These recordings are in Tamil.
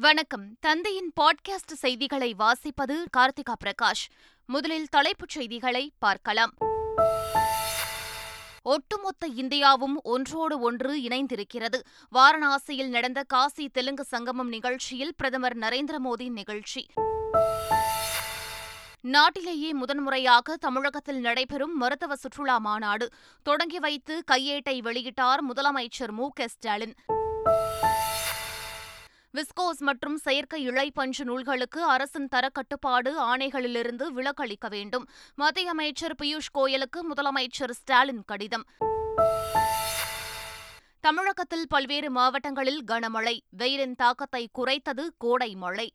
வணக்கம். தந்தையின் பாட்காஸ்ட் செய்திகளை வாசிப்பது கார்த்திகா பிரகாஷ். முதலில் தலைப்புச் செய்திகளை பார்க்கலாம். ஒட்டுமொத்த இந்தியாவும் ஒன்றோடு ஒன்று இணைந்திருக்கிறது. வாரணாசியில் நடந்த காசி தெலுங்கு சங்கமம் நிகழ்ச்சியில் பிரதமர் நரேந்திர மோடி நிகழ்ச்சி. நாட்டிலேயே முதன்முறையாக தமிழகத்தில் நடைபெறும் மருத்துவ சுற்றுலா மாநாடு. தொடங்கி வைத்து கையேட்டை வெளியிட்டார் முதலமைச்சர் மு க ஸ்டாலின். விஸ்கோஸ் மற்றும் செயற்கை இழைப்பஞ்சு நூல்களுக்கு அரசின் தரக்கட்டுப்பாடு ஆணைகளிலிருந்து விலக்களிக்க வேண்டும். மத்திய அமைச்சர் பியூஷ் கோயலுக்கு முதலமைச்சர் ஸ்டாலின் கடிதம். தமிழகத்தில் பல்வேறு மாவட்டங்களில் கனமழை வெயிலின் தாக்கத்தை குறைத்தது கோடை மழை.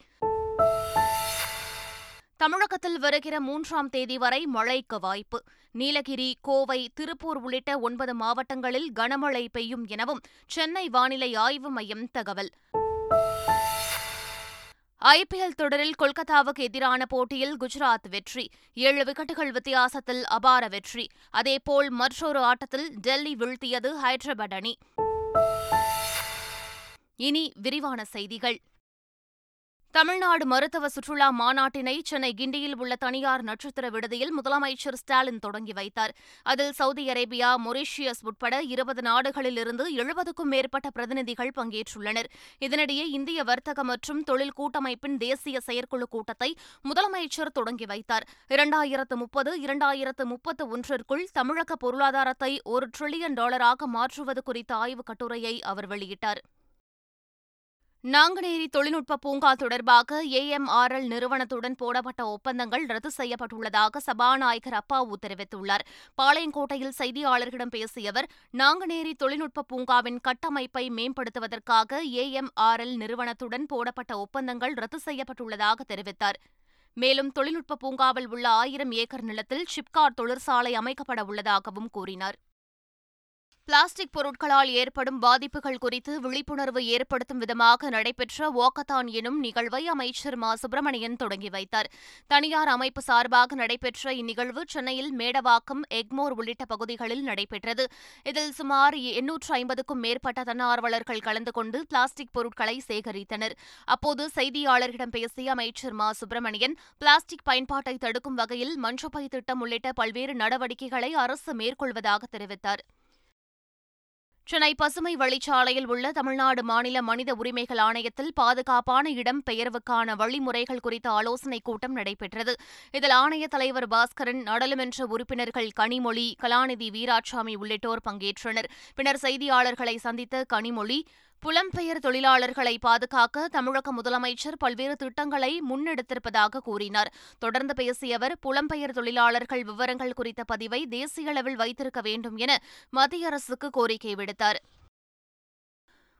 தமிழகத்தில் வருகிற மூன்றாம் தேதி வரை மழைக்கு வாய்ப்பு. நீலகிரி கோவை திருப்பூர் உள்ளிட்ட ஒன்பது மாவட்டங்களில் கனமழை பெய்யும் எனவும் சென்னை வானிலை ஆய்வு மையம் தகவல். ஐபிஎல் தொடரில் கொல்கத்தாவுக்கு எதிரான போட்டியில் குஜராத் வெற்றி. ஏழு விக்கெட்டுகள் வித்தியாசத்தில் அபார வெற்றி. அதேபோல் மற்றொரு ஆட்டத்தில் டெல்லி வீழ்த்தியது ஹைதராபாத் அணி. இனி விரிவான செய்திகள். தமிழ்நாடு மருத்துவ சுற்றுலா மாநாட்டினை சென்னை கிண்டியில் உள்ள தனியார் நட்சத்திர விடுதியில் முதலமைச்சர் ஸ்டாலின் தொடங்கி வைத்தார். அதில் சவுதி அரேபியா மொரீஷியஸ் உட்பட இருபது நாடுகளிலிருந்து எழுபதுக்கும் மேற்பட்ட பிரதிநிதிகள் பங்கேற்றுள்ளனர். இதனிடையே இந்திய வர்த்தக மற்றும் தொழில் கூட்டமைப்பின் தேசிய செயற்குழு கூட்டத்தை முதலமைச்சர் தொடங்கி வைத்தார். இரண்டாயிரத்து முப்பது இரண்டாயிரத்து முப்பத்து ஒன்றிற்குள் தமிழக பொருளாதாரத்தை ஒரு டிரில்லியன் டாலராக மாற்றுவது குறித்த ஆய்வுக் கட்டுரையை அவர் வெளியிட்டார். நாங்குநேரி தொழில்நுட்ப பூங்கா தொடர்பாக ஏஎம்ஆர்எல் நிறுவனத்துடன் போடப்பட்ட ஒப்பந்தங்கள் ரத்து செய்யப்பட்டுள்ளதாக சபாநாயகர் அப்பாவு தெரிவித்துள்ளார். பாளையங்கோட்டையில் செய்தியாளர்களிடம் பேசிய அவர் நாங்குநேரி தொழில்நுட்ப பூங்காவின் கட்டமைப்பை மேம்படுத்துவதற்காக ஏஎம்ஆர்எல் நிறுவனத்துடன் போடப்பட்ட ஒப்பந்தங்கள் ரத்து செய்யப்பட்டுள்ளதாக தெரிவித்தார். மேலும் தொழில்நுட்ப பூங்காவில் உள்ள ஆயிரம் ஏக்கர் நிலத்தில் ஷிப்கார் தொழிற்சாலை அமைக்கப்பட உள்ளதாகவும் கூறினார். பிளாஸ்டிக் பொருட்களால் ஏற்படும் பாதிப்புகள் குறித்து விழிப்புணர்வு ஏற்படுத்தும் விதமாக நடைபெற்ற வாக்கத்தான் எனும் நிகழ்வை அமைச்சர் மா. சுப்பிரமணியன் தொடங்கி வைத்தார். தனியார் அமைப்பு சார்பாக நடைபெற்ற இந்நிகழ்வு சென்னையில் மேடவாக்கம் எக்மோர் உள்ளிட்ட பகுதிகளில் நடைபெற்றது. இதில் சுமார் எண்ணூற்று ஐம்பதுக்கும் மேற்பட்ட தன்னார்வலர்கள் கலந்து கொண்டு பிளாஸ்டிக் பொருட்களை சேகரித்தனர். அப்போது செய்தியாளர்களிடம் பேசிய அமைச்சர் மா. சுப்பிரமணியன் பிளாஸ்டிக் பயன்பாட்டை தடுக்கும் வகையில் மஞ்சப்பை திட்டம் உள்ளிட்ட பல்வேறு நடவடிக்கைகளை அரசு மேற்கொள்வதாக தெரிவித்தார். சென்னை பசுமை வழிச்சாலையில் உள்ள தமிழ்நாடு மாநில மனித உரிமைகள் ஆணையத்தில் பாதுகாப்பான இடம் பெயர்வுக்கான வழிமுறைகள் குறித்த ஆலோசனைக் கூட்டம் நடைபெற்றது. இதில் ஆணைய தலைவர் பாஸ்கரன் நாடாளுமன்ற உறுப்பினர்கள் கனிமொழி கலாநிதி வீராசாமி உள்ளிட்டோர் பங்கேற்றனர். பின்னர் செய்தியாளர்களை சந்தித்த கனிமொழி புலம்பெயர் தொழிலாளர்களை பாதுகாக்க தமிழக முதலமைச்சர் பல்வேறு திட்டங்களை முன்னெடுத்திருப்பதாக கூறினார். தொடர்ந்து பேசிய அவர் புலம்பெயர் தொழிலாளர்கள் விவரங்கள் குறித்த பதிவை தேசிய அளவில் வைத்திருக்க வேண்டும் என மத்திய அரசுக்கு கோரிக்கை விடுத்தார்.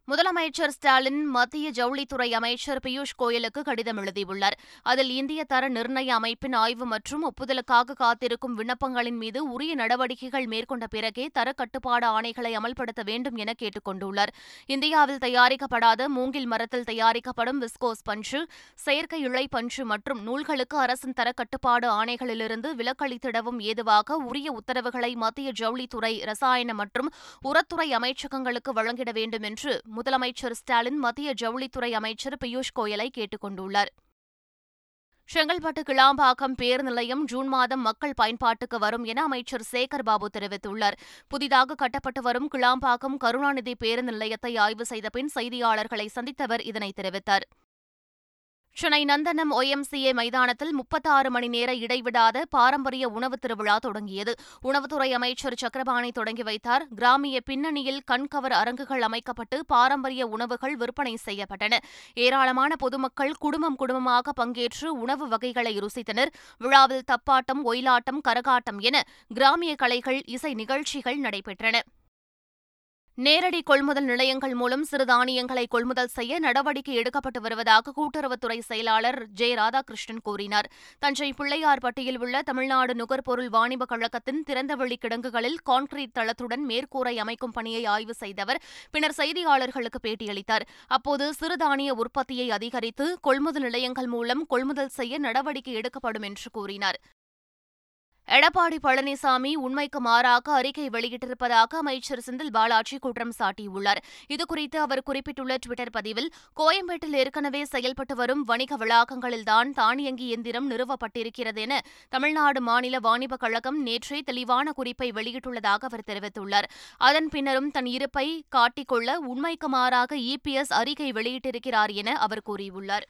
முதலமைச்சர் ஸ்டாலின் மத்திய ஜவுளித்துறை அமைச்சர் பியூஷ் கோயலுக்கு கடிதம் எழுதியுள்ளார். அதில் இந்திய தர நிர்ணய அமைப்பின் ஆய்வு மற்றும் ஒப்புதலுக்காக காத்திருக்கும் விண்ணப்பங்களின் மீது உரிய நடவடிக்கைகள் மேற்கொண்ட பிறகே தர கட்டுப்பாடு ஆணைகளை அமல்படுத்த வேண்டும் என கேட்டுக் கொண்டுள்ளார். இந்தியாவில் தயாரிக்கப்படாத மூங்கில் மரத்தில் தயாரிக்கப்படும் விஸ்கோஸ் பஞ்சு செயற்கை இழை பஞ்சு மற்றும் நூல்களுக்கு அரசின் தர கட்டுப்பாடு ஆணைகளிலிருந்து விலக்களித்திடவும் ஏதுவாக உரிய உத்தரவுகளை மத்திய ஜவுளித்துறை ரசாயன மற்றும் உரத்துறை அமைச்சகங்களுக்கு வழங்கிட வேண்டும் என்று முதலமைச்சர் ஸ்டாலின் மத்திய ஜவுளித்துறை அமைச்சர் பியூஷ் கோயலை கேட்டுக் கொண்டுள்ளார். செங்கல்பட்டு கிளாம்பாக்கம் பேர் நிலையம் ஜூன் மாதம் மக்கள் பயன்பாட்டுக்கு வரும் என அமைச்சர் சேகர் பாபு தெரிவித்துள்ளார். புதிதாக கட்டப்பட்டு வரும் கிளாம்பாக்கம் கருணாநிதி பேருந்து நிலையத்தை ஆய்வு செய்த பின் செய்தியாளர்களை சந்தித்தவர் இதனை தெரிவித்தார். சென்னை நந்தனம் ஒய்எம்சிஏ மைதானத்தில் முப்பத்தாறு மணி நேர இடைவிடாத பாரம்பரிய உணவு திருவிழா தொடங்கியது. உணவுத்துறை அமைச்சர் சக்கரபாணி தொடங்கி வைத்தார். கிராமிய பின்னணியில் கண்கவர் அரங்குகள் அமைக்கப்பட்டு பாரம்பரிய உணவுகள் விற்பனை செய்யப்பட்டன. ஏராளமான பொதுமக்கள் குடும்பம் குடும்பமாக பங்கேற்று உணவு வகைகளை ருசித்தனர். விழாவில் தப்பாட்டம் ஒயிலாட்டம் கரகாட்டம் என கிராமிய கலைகள் இசை நிகழ்ச்சிகள் நடைபெற்றன. நேரடி கொள்முதல் நிலையங்கள் மூலம் சிறுதானியங்களை கொள்முதல் செய்ய நடவடிக்கை எடுக்கப்பட்டு வருவதாக கூட்டுறவுத்துறை செயலாளர் ஜெ. ராதாகிருஷ்ணன் கூறினார். தஞ்சை பிள்ளையார்பட்டியில் உள்ள தமிழ்நாடு நுகர்பொருள் வாணிப கழகத்தின் திறந்தவெளி கிடங்குகளில் கான்கிரீட் தளத்துடன் மேற்கூரை அமைக்கும் பணியை ஆய்வு செய்தவர் பின்னர் செய்தியாளர்களுக்கு பேட்டியளித்தார். அப்போது சிறுதானிய உற்பத்தியை அதிகரித்து கொள்முதல் நிலையங்கள் மூலம் கொள்முதல் செய்ய நடவடிக்கை எடுக்கப்படும் என்று கூறினார். எடப்பாடி பழனிசாமி உண்மைக்கு மாறாக அறிக்கை வெளியிட்டிருப்பதாக அமைச்சர் செந்தில் பாலாஜி குற்றம் சாட்டியுள்ளார். இதுகுறித்து அவர் குறிப்பிட்டுள்ள டுவிட்டர் பதிவில் கோயம்பேட்டில் ஏற்கனவே செயல்பட்டு வரும் வணிக வளாகங்களில்தான் தானியங்கி எந்திரம் நிறுவப்பட்டிருக்கிறது என தமிழ்நாடு மாநில வாணிப கழகம் நேற்றே தெளிவான குறிப்பை வெளியிட்டுள்ளதாக அவர் தெரிவித்துள்ளார். அதன் பின்னரும் தன் இருப்பை காட்டிக்கொள்ள உண்மைக்கு மாறாக இபிஎஸ் அறிக்கை வெளியிட்டிருக்கிறார் என அவர் கூறியுள்ளார்.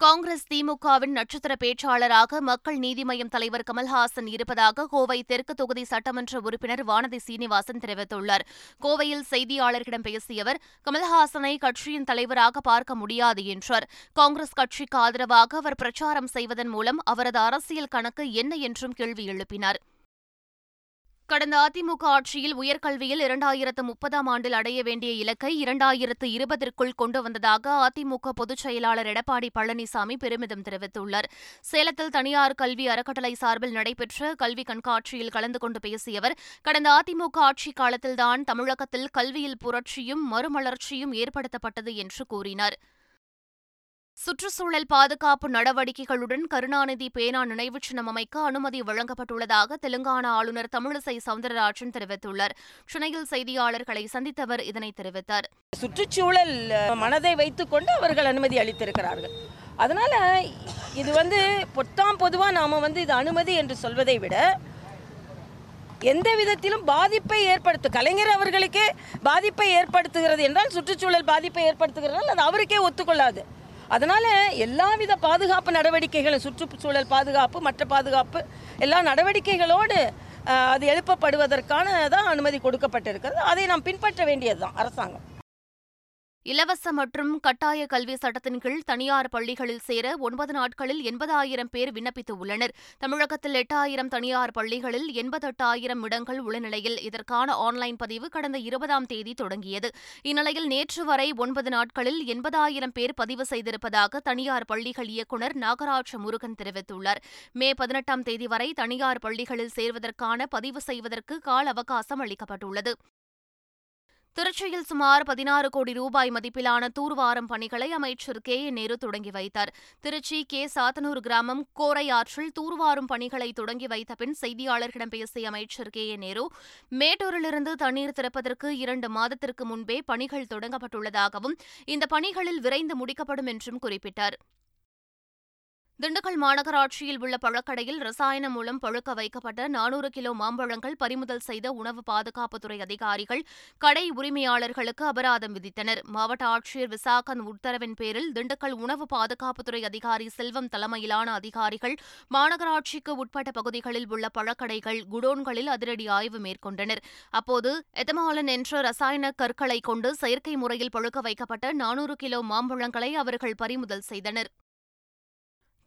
காங்கிரஸ் திமுகவின் நட்சத்திர பேச்சாளராக மக்கள் நீதி மய்யம் தலைவர் கமல்ஹாசன் இருப்பதாக கோவை தெற்கு தொகுதி சட்டமன்ற உறுப்பினர் வானதி சீனிவாசன் தெரிவித்துள்ளார். கோவையில் செய்தியாளர்களிடம் பேசிய அவர் கமல்ஹாசனை கட்சியின் தலைவராக பார்க்க முடியாது என்றார். காங்கிரஸ் கட்சிக்கு ஆதரவாக அவர் பிரச்சாரம் செய்வதன் மூலம் அவரது அரசியல் கணக்கு என்ன என்றும் கேள்வி எழுப்பினார். கடந்த அதிமுக ஆட்சியில் உயர்கல்வியில் இரண்டாயிரத்து முப்பதாம் ஆண்டில் அடைய வேண்டிய இலக்கை இரண்டாயிரத்து இருபதற்குள் கொண்டு வந்ததாக அதிமுக பொதுச் செயலாளர் எடப்பாடி பழனிசாமி பெருமிதம் தெரிவித்துள்ளார். சேலத்தில் தனியார் கல்வி அறக்கட்டளை சார்பில் நடைபெற்ற கல்வி கண்காட்சியில் கலந்து கொண்டு பேசிய அவர் கடந்த அதிமுக ஆட்சிக் காலத்தில்தான் தமிழகத்தில் கல்வியில் புரட்சியும் மறுமலர்ச்சியும் ஏற்படுத்தப்பட்டது என்று கூறினார். சுற்றுச்சூழல் பாதுகாப்பு நடவடிக்கைகளுடன் கருணாநிதி பேனா நினைவு சின்னம் அமைக்க அனுமதி வழங்கப்பட்டுள்ளதாக தெலுங்கானா ஆளுநர் தமிழிசை சவுந்தரராஜன் தெரிவித்துள்ளார். சென்னையில் செய்தியாளர்களை சந்தித்தவர் இதனை தெரிவித்தார். சுற்றுச்சூழல் மனதை வைத்துக்கொண்டு அவர்கள் அனுமதி அளித்திருக்கிறார்கள். அதனால இது வந்து பொத்தாம் பொதுவாக நாம் வந்து இது அனுமதி என்று சொல்வதை விட எந்த விதத்திலும் பாதிப்பை ஏற்படுத்து கலைஞர் அவர்களுக்கே பாதிப்பை ஏற்படுத்துகிறது என்றால் சுற்றுச்சூழல் பாதிப்பை ஏற்படுத்துகிறதால் அது அவருக்கே ஒத்துக்கொள்ளாது. அதனால் எல்லாவித பாதுகாப்பு நடவடிக்கைகளும் சுற்றுச்சூழல் பாதுகாப்பு மற்ற பாதுகாப்பு எல்லா நடவடிக்கைகளோடு அது எழுப்பப்படுவதற்கான தான் அனுமதி கொடுக்கப்பட்டிருக்கிறது. அதை நாம் பின்பற்ற வேண்டியது தான் அரசாங்கம். இலவச மற்றும் கட்டாய கல்வி சட்டத்தின் கீழ் தனியார் பள்ளிகளில் சேர ஒன்பது நாட்களில் எண்பதாயிரம் பேர் விண்ணப்பித்து உள்ளனர் தமிழகத்தில் எட்டாயிரம் தனியார் பள்ளிகளில் எண்பத்தெட்டாயிரம் இடங்கள் உள்ள நிலையில் இதற்கான ஆன்லைன் பதிவு கடந்த இருபதாம் தேதி தொடங்கியது. இந்நிலையில் நேற்று வரை ஒன்பது நாட்களில் எண்பதாயிரம் பேர் பதிவு செய்திருப்பதாக தனியார் பள்ளிகள் இயக்குநர் நாகராஜ் முருகன் தெரிவித்துள்ளார். மே பதினெட்டாம் தேதி வரை தனியார் பள்ளிகளில் சேர்வதற்கான பதிவு செய்வதற்கு கால அவகாசம் அளிக்கப்பட்டுள்ளது. திருச்சியில் சுமார் பதினாறு கோடி ரூபாய் மதிப்பிலான தூர்வாரம் பணிகளை அமைச்சர் கே. ஏ. நேரு தொடங்கி வைத்தார். திருச்சி கே. சாத்தனூர் கிராமம் கோரை ஆற்றில் தூர்வாரும் பணிகளை தொடங்கி வைத்த பின் செய்தியாளர்களிடம் பேசிய அமைச்சர் கே. ஏ. நேரு மேட்டூரிலிருந்து தண்ணீர் திறப்பதற்கு இரண்டு மாதத்திற்கு முன்பே பணிகள் தொடங்கப்பட்டுள்ளதாகவும் இந்த பணிகளில் விரைந்து முடிக்கப்படும் என்றும் குறிப்பிட்டார். திண்டுக்கல் மாநகராட்சியில் உள்ள பழக்கடையில் ரசாயனம் மூலம் பழுக்க வைக்கப்பட்ட நானூறு கிலோ மாம்பழங்கள் பறிமுதல் செய்த உணவு பாதுகாப்புத்துறை அதிகாரிகள் கடை உரிமையாளர்களுக்கு அபராதம் விதித்தனர். மாவட்ட ஆட்சியர் விசாகன் உத்தரவின் பேரில் திண்டுக்கல் உணவு பாதுகாப்புத்துறை அதிகாரி செல்வம் தலைமையிலான அதிகாரிகள் மாநகராட்சிக்கு உட்பட்ட பகுதிகளில் உள்ள பழக்கடைகள் குடோன்களில் அதிரடி ஆய்வு மேற்கொண்டனர். அப்போது எத்தமாலன் என்ற ரசாயன கற்களை கொண்டு செயற்கை முறையில் பழுக்க வைக்கப்பட்ட நானூறு கிலோ மாம்பழங்களை அவர்கள் பறிமுதல் செய்தனர்.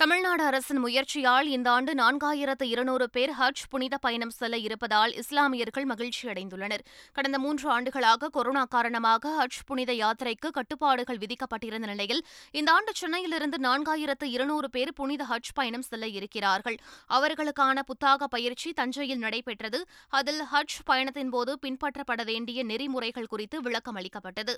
தமிழ்நாடு அரசின் முயற்சியால் இந்த ஆண்டு நான்காயிரத்து இருநூறு பேர் ஹஜ் புனித பயணம் செல்ல இருப்பதால் இஸ்லாமியர்கள் மகிழ்ச்சியடைந்துள்ளனர் கடந்த மூன்று ஆண்டுகளாக கொரோனா காரணமாக ஹஜ் புனித யாத்திரைக்கு கட்டுப்பாடுகள் விதிக்கப்பட்டிருந்த நிலையில் இந்த ஆண்டு சென்னையிலிருந்து நான்காயிரத்து இருநூறு பேர் புனித ஹஜ் பயணம் செல்ல இருக்கிறார்கள். அவர்களுக்கான புத்தாக பயிற்சி தஞ்சையில் நடைபெற்றது. அதில் ஹஜ் பயணத்தின்போது பின்பற்றப்பட வேண்டிய நெறிமுறைகள் குறித்து விளக்கம் அளிக்கப்பட்டது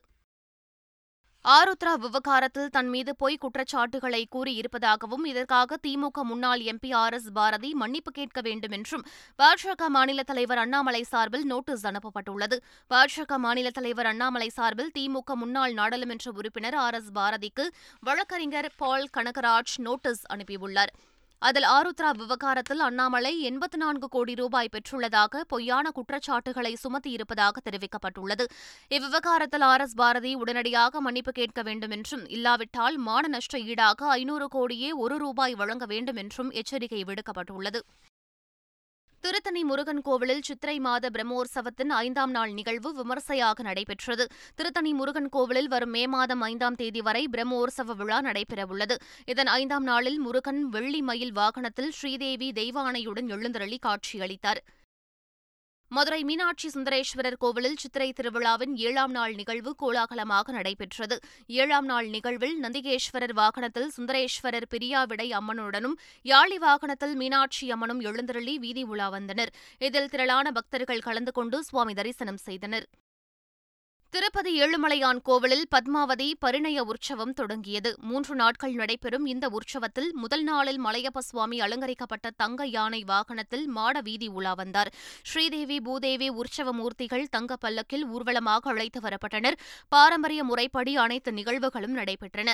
ஆருத்ரா விவகாரத்தில் தன் மீது பொய் குற்றச்சாட்டுகளை கூறியிருப்பதாகவும் இதற்காக திமுக முன்னாள் எம்பி ஆர் எஸ் பாரதி மன்னிப்பு கேட்க வேண்டும் என்றும் பாஜக மாநில தலைவர் அண்ணாமலை சார்பில் நோட்டீஸ் அனுப்பப்பட்டுள்ளது. பாஜக மாநில தலைவர் அண்ணாமலை சார்பில் திமுக முன்னாள் நாடாளுமன்ற உறுப்பினர் ஆர் எஸ் பாரதிக்கு வழக்கறிஞர் பால் கனகராஜ் நோட்டீஸ் அனுப்பியுள்ளார். அதில் ஆருத்ரா விவகாரத்தில் அண்ணாமலை எண்பத்தி நான்கு கோடி ரூபாய் பெற்றுள்ளதாக பொய்யான குற்றச்சாட்டுகளை சுமத்தியிருப்பதாக தெரிவிக்கப்பட்டுள்ளது. இவ்விவகாரத்தில் ஆர் எஸ் பாரதி உடனடியாக மன்னிப்பு கேட்க வேண்டும் என்றும் இல்லாவிட்டால் மான நஷ்ட ஈடாக ஐநூறு கோடியே ஒரு ரூபாய் வழங்க வேண்டும் என்றும் எச்சரிக்கை விடுக்கப்பட்டுள்ளது. திருத்தணி முருகன் கோவிலில் சித்திரை மாத பிரம்மோற்சவத்தின் ஐந்தாம் நாள் நிகழ்வு விமர்சையாக நடைபெற்றது. திருத்தணி முருகன் கோவிலில் வரும் மே மாதம் ஐந்தாம் தேதி வரை பிரம்மோற்சவ விழா நடைபெறவுள்ளது. இதன் ஐந்தாம் நாளில் முருகன் வெள்ளி மயில் வாகனத்தில் ஸ்ரீதேவி தெய்வானையுடன் எழுந்தருளி காட்சியளித்தார். மதுரை மீனாட்சி சுந்தரேஸ்வரர் கோவிலில் சித்திரை திருவிழாவின் ஏழாம் நாள் நிகழ்வு கோலாகலமாக நடைபெற்றது. ஏழாம் நாள் நிகழ்வில் நந்திகேஸ்வரர் வாகனத்தில் சுந்தரேஸ்வரர் பிரியாவிடை அம்மனுடனும் யாழி வாகனத்தில் மீனாட்சி அம்மனும் எழுந்தருளி வீதி உலா வந்தனர். இதில் திரளான பக்தர்கள் கலந்து கொண்டு சுவாமி தரிசனம் செய்தனர். திருப்பதி ஏழுமலையான் கோவிலில் பத்மாவதி பரிணய உற்சவம் தொடங்கியது. மூன்று நாட்கள் நடைபெறும் இந்த உற்சவத்தில் முதல் நாளில் மலையப்ப சுவாமி அலங்கரிக்கப்பட்ட தங்க யானை வாகனத்தில் மாட வீதி உலா வந்தார். ஸ்ரீதேவி பூதேவி உற்சவ மூர்த்திகள் தங்க பல்லக்கில் ஊர்வலமாக அழைத்து வரப்பட்டனர். பாரம்பரிய முறைப்படி அனைத்து நிகழ்வுகளும் நடைபெற்றன.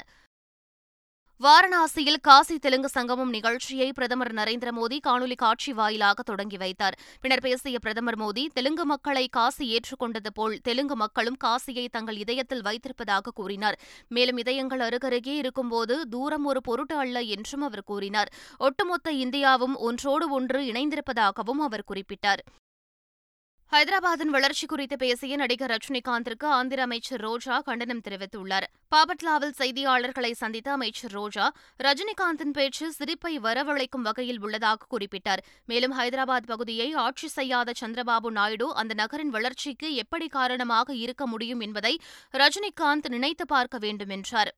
வாரணாசியில் காசி தெலுங்கு சங்கமம் நிகழ்ச்சியை பிரதமர் நரேந்திர மோடி காணொலி காட்சி வாயிலாக தொடங்கி வைத்தார். பின்னர் பேசிய பிரதமர் மோடி தெலுங்கு மக்களை காசி ஏற்றுக்கொண்டது போல் தெலுங்கு மக்களும் காசியை தங்கள் இதயத்தில் வைத்திருப்பதாக கூறினார். மேலும் இதயங்கள் அருகருகே இருக்கும்போது தூரம் ஒரு பொருட்டு அல்ல என்றும் அவர் கூறினார். ஒட்டுமொத்த இந்தியாவும் ஒன்றோடு ஒன்று இணைந்திருப்பதாகவும் அவர் குறிப்பிட்டார். ஹைதராபாத்தின் வளர்ச்சி குறித்து பேசிய நடிகர் ரஜினிகாந்திற்கு ஆந்திர அமைச்சர் ரோஜா கண்டனம் தெரிவித்துள்ளார். பாபட்லாவில் செய்தியாளர்களை சந்தித்த அமைச்சர் ரோஜா ரஜினிகாந்தின் பேச்சு சிரிப்பை வரவழைக்கும் வகையில் உள்ளதாக குறிப்பிட்டார். மேலும் ஹைதராபாத் பகுதியை ஆட்சி செய்யாத சந்திரபாபு நாயுடு அந்த நகரின் வளர்ச்சிக்கு எப்படி காரணமாக இருக்க முடியும் என்பதை ரஜினிகாந்த் நினைத்து பார்க்க வேண்டும் என்றார்.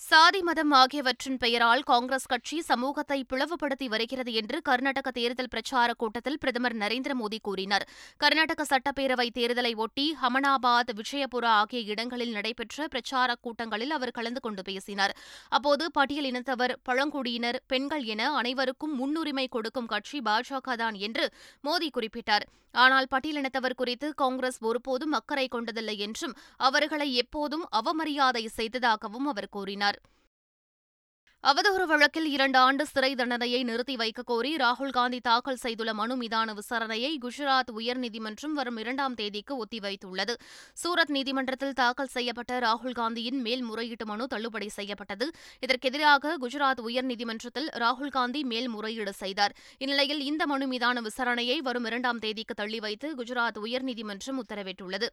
சாதி மதம் ஆகியவற்றின் பெயரால் காங்கிரஸ் கட்சி சமூகத்தை பிளவுபடுத்தி வருகிறது என்று கர்நாடக தேர்தல் பிரச்சாரக் கூட்டத்தில் பிரதமர் நரேந்திர மோடி கூறினார். கர்நாடக சட்டப்பேரவை தேர்தலை ஒட்டி ஹமனாபாத் விஜயபுரா ஆகிய இடங்களில் நடைபெற்ற பிரச்சாரக் கூட்டங்களில் அவர் கலந்து கொண்டு பேசினார். அப்போது பட்டியல் இனத்தவர் பழங்குடியினர் பெண்கள் என அனைவருக்கும் முன்னுரிமை கொடுக்கும் கட்சி பாஜக தான் என்று மோடி குறிப்பிட்டார். ஆனால் பட்டியலினத்தவர் குறித்து காங்கிரஸ் ஒருபோதும் அக்கறை கொண்டதில்லை என்றும் அவர்களை எப்போதும் அவமரியாதை செய்ததாகவும் அவர் கூறினார். அவதூறு வழக்கில் இரண்டு ஆண்டு சிறை தண்டனையை நிறுத்தி வைக்கக் கோரி ராகுல் காந்தி தாக்கல் செய்துள்ள மனு மீதான விசாரணையை குஜராத் உயர்நீதிமன்றம் வரும் இரண்டாம் தேதிக்கு ஒத்திவைத்துள்ளது. சூரத் நீதிமன்றத்தில் தாக்கல் செய்யப்பட்ட ராகுல் காந்தியின் மேல்முறையீட்டு மனு தள்ளுபடி செய்யப்பட்டது. இதற்கெதிராக குஜராத் உயர்நீதிமன்றத்தில் ராகுல் காந்தி மேல்முறையீடு செய்தார். இந்நிலையில் இந்த மனு மீதான விசாரணையை வரும் இரண்டாம் தேதிக்கு தள்ளி வைத்து குஜராத் உயர்நீதிமன்றம் உத்தரவிட்டுள்ளது.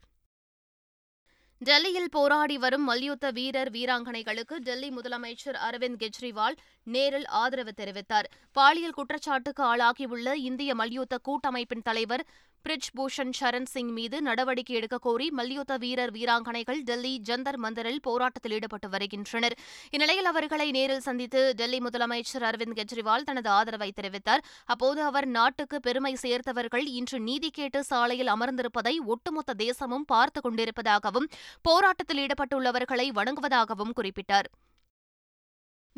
டெல்லியில் போராடி வரும் மல்யுத்த வீரர் வீராங்கனைகளுக்கு டெல்லி முதலமைச்சர் அரவிந்த் கெஜ்ரிவால் நேரில் ஆதரவு தெரிவித்தார். பாலியல் குற்றச்சாட்டுக்கு ஆளாகியுள்ள இந்திய மல்யுத்த கூட்டமைப்பின் தலைவர் பிரிஜ் பூஷன் சரண் சிங் மீது நடவடிக்கை எடுக்க கோரி மல்யுத்த வீரர் வீராங்கனைகள் டெல்லி ஜந்தர் மந்தரில் போராட்டத்தில் ஈடுபட்டு வருகின்றனர். இந்நிலையில் அவர்களை நேரில் சந்தித்து டெல்லி முதலமைச்சர் அரவிந்த் கெஜ்ரிவால் தனது ஆதரவை தெரிவித்தார். அப்போது அவர் நாட்டுக்கு பெருமை சேர்த்தவர்கள் இன்று நீதி கேட்டு சாலையில் அமர்ந்திருப்பதை ஒட்டுமொத்த தேசமும் பார்த்துக் கொண்டிருப்பதாகவும் போராட்டத்தில் ஈடுபட்டுள்ளவர்களை வணங்குவதாகவும் குறிப்பிட்டார்.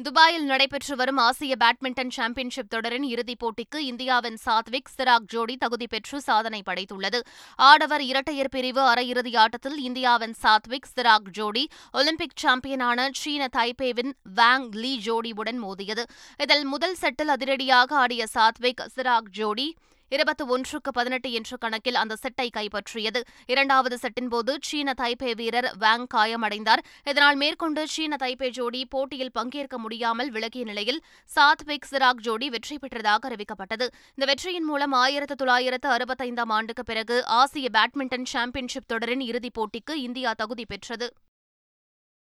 துபாயில் நடைபெற்று வரும் ஆசிய பேட்மிண்டன் சாம்பியன்ஷிப் தொடரின் இறுதிப் போட்டிக்கு இந்தியாவின் சாத்விக் சிராக் ஜோடி தகுதி பெற்று சாதனை படைத்துள்ளது. ஆடவர் இரட்டையர் பிரிவு அரையிறுதி ஆட்டத்தில் இந்தியாவின் சாத்விக் சிராக் ஜோடி ஒலிம்பிக் சாம்பியனான சீன தைப்பேவின் வாங் லீ ஜோடியுடன் மோதியது. இதில் முதல் செட்டில் அதிரடியாக ஆடிய சாத்விக் சிராக் ஜோடி இருபத்தி ஒன்றுக்கு பதினெட்டு என்ற கணக்கில் அந்த செட்டை கைப்பற்றியது. இரண்டாவது செட்டின்போது சீன தைப்பே வீரர் வாங் காயமடைந்தார். இதனால் மேற்கொண்டு சீன தைப்பே ஜோடி போட்டியில் பங்கேற்க முடியாமல் விலகிய நிலையில் சாத்விக் சிராக் ஜோடி வெற்றி பெற்றதாக அறிவிக்கப்பட்டது. இந்த வெற்றியின் மூலம் ஆயிரத்து தொள்ளாயிரத்து அறுபத்தைந்தாம் ஆண்டுக்கு பிறகு ஆசிய பேட்மிண்டன் சாம்பியன்ஷிப் தொடரின் இறுதிப் போட்டிக்கு இந்தியா தகுதி பெற்றது.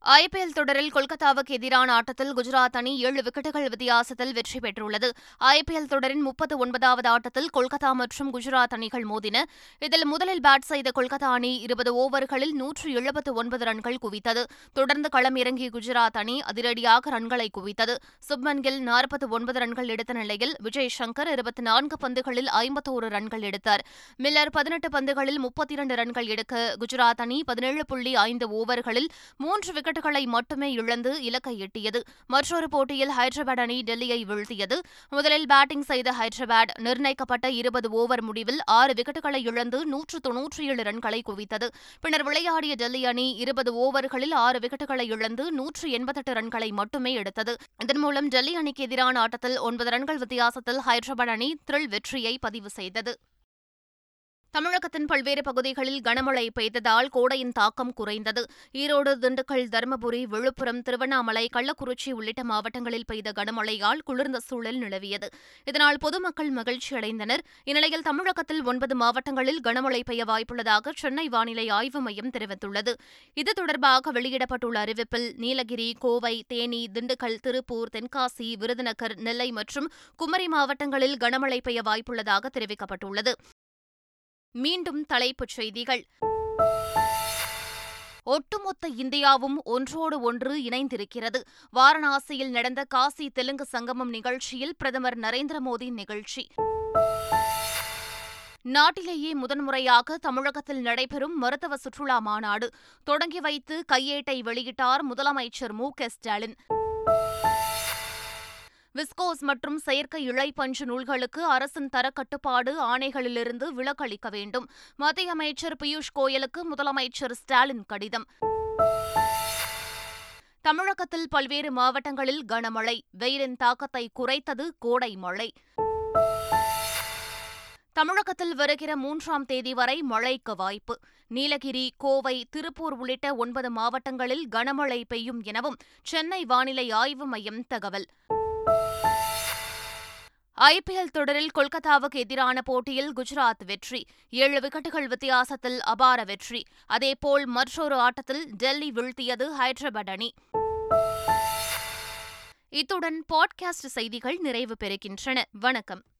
ஐபிஎல் தொடரில் கொல்கத்தாவுக்கு எதிரான ஆட்டத்தில் குஜராத் அணி ஏழு விக்கெட்டுகள் வித்தியாசத்தில் வெற்றி பெற்றுள்ளது. ஐபிஎல் தொடரின் முப்பத்து ஒன்பதாவது ஆட்டத்தில் கொல்கத்தா மற்றும் குஜராத் அணிகள் மோதின. இதில் முதலில் பேட் செய்த கொல்கத்தா அணி இருபது ஓவர்களில் நூற்று எழுபத்து ஒன்பது ரன்கள் குவித்தது. தொடர்ந்து களம் இறங்கிய குஜராத் அணி அதிரடியாக ரன்களை குவித்தது. சுப்மன் கில் நாற்பத்து ஒன்பது ரன்கள் எடுத்த நிலையில் விஜய் சங்கர் இருபத்தி நான்கு பந்துகளில் ஐம்பத்தோரு ரன்கள் எடுத்தார். மில்லர் பதினெட்டு பந்துகளில் முப்பத்தி இரண்டு ரன்கள் எடுக்க குஜராத் அணி பதினேழு புள்ளி ஐந்து ஓவர்களில் மூன்று விக்கெட்டுகளை மட்டுமே இழந்து இலக்கை எட்டியது. மற்றொரு போட்டியில் ஹைதராபாத் அணி டெல்லியை வீழ்த்தியது. முதலில் பேட்டிங் செய்த ஹைதராபாத் நிர்ணயிக்கப்பட்ட இருபது ஓவர் முடிவில் ஆறு விக்கெட்டுகளை இழந்து நூற்று தொன்னூற்றி ஏழு ரன்களை குவித்தது. பின்னர் விளையாடிய டெல்லி அணி இருபது ஓவர்களில் ஆறு விக்கெட்டுகளை இழந்து நூற்று எண்பத்தெட்டு ரன்களை மட்டுமே எடுத்தது. இதன் மூலம் டெல்லி அணிக்கு எதிரான ஆட்டத்தில் ஒன்பது ரன்கள் வித்தியாசத்தில் ஹைதராபாத் அணி த்ரில் வெற்றியை பதிவு செய்தது. தமிழகத்தின் பல்வேறு பகுதிகளில் கனமழை பெய்ததால் கோடையின் தாக்கம் குறைந்தது. ஈரோடு திண்டுக்கல் தருமபுரி விழுப்புரம் திருவண்ணாமலை கள்ளக்குறிச்சி உள்ளிட்ட மாவட்டங்களில் பெய்த கனமழையால் குளிர்ந்த சூழல் நிலவியது. இதனால் பொதுமக்கள் மகிழ்ச்சி அடைந்தனர். இந்நிலையில் தமிழகத்தில் ஒன்பது மாவட்டங்களில் கனமழை பெய்ய வாய்ப்புள்ளதாக சென்னை வானிலை ஆய்வு மையம் தெரிவித்துள்ளது. இது தொடர்பாக வெளியிடப்பட்டுள்ள அறிவிப்பில் நீலகிரி கோவை தேனி திண்டுக்கல் திருப்பூர் தென்காசி விருதுநகர் நெல்லை மற்றும் குமரி மாவட்டங்களில் கனமழை பெய்ய வாய்ப்புள்ளதாக தெரிவிக்கப்பட்டுள்ளது. மீண்டும் தலைப்புச் செய்திகள். ஒட்டுமொத்த இந்தியாவும் ஒன்றோடு ஒன்று இணைந்திருக்கிறது. வாரணாசியில் நடந்த காசி தெலுங்கு சங்கமம் நிகழ்ச்சியில் பிரதமர் நரேந்திர மோடி நிகழ்ச்சி. நாட்டிலேயே முதன்முறையாக தமிழகத்தில் நடைபெறும் மருத்துவ சுற்றுலா மாநாடு. தொடங்கி வைத்து கையேட்டை வெளியிட்டார் முதலமைச்சர் மு க ஸ்டாலின். விஸ்கோஸ் மற்றும் செயற்கை இழைப்பஞ்சு நூல்களுக்கு அரசின் தரக்கட்டுப்பாடு ஆணைகளிலிருந்து விலக்களிக்க வேண்டும். மத்திய அமைச்சர் பியூஷ் கோயலுக்கு முதலமைச்சர் ஸ்டாலின் கடிதம். தமிழகத்தில் பல்வேறு மாவட்டங்களில் கனமழை வெயிலின் தாக்கத்தை குறைத்தது கோடை மழை. தமிழகத்தில் வருகிற மூன்றாம் தேதி வரை மழைக்கு வாய்ப்பு. நீலகிரி கோவை திருப்பூர் உள்ளிட்ட ஒன்பது மாவட்டங்களில் கனமழை பெய்யும் எனவும் சென்னை வானிலை ஆய்வு மையம் தகவல். ஐபிஎல் தொடரில் கொல்கத்தாவுக்கு எதிரான போட்டியில் குஜராத் வெற்றி. ஏழு விக்கெட்டுகள் வித்தியாசத்தில் அபார வெற்றி. அதேபோல் மற்றொரு ஆட்டத்தில் டெல்லி வீழ்த்தியது ஹைதராபாத் அணி. இத்துடன் பாட்காஸ்ட் செய்திகள் நிறைவு பெறுகின்றன. வணக்கம்.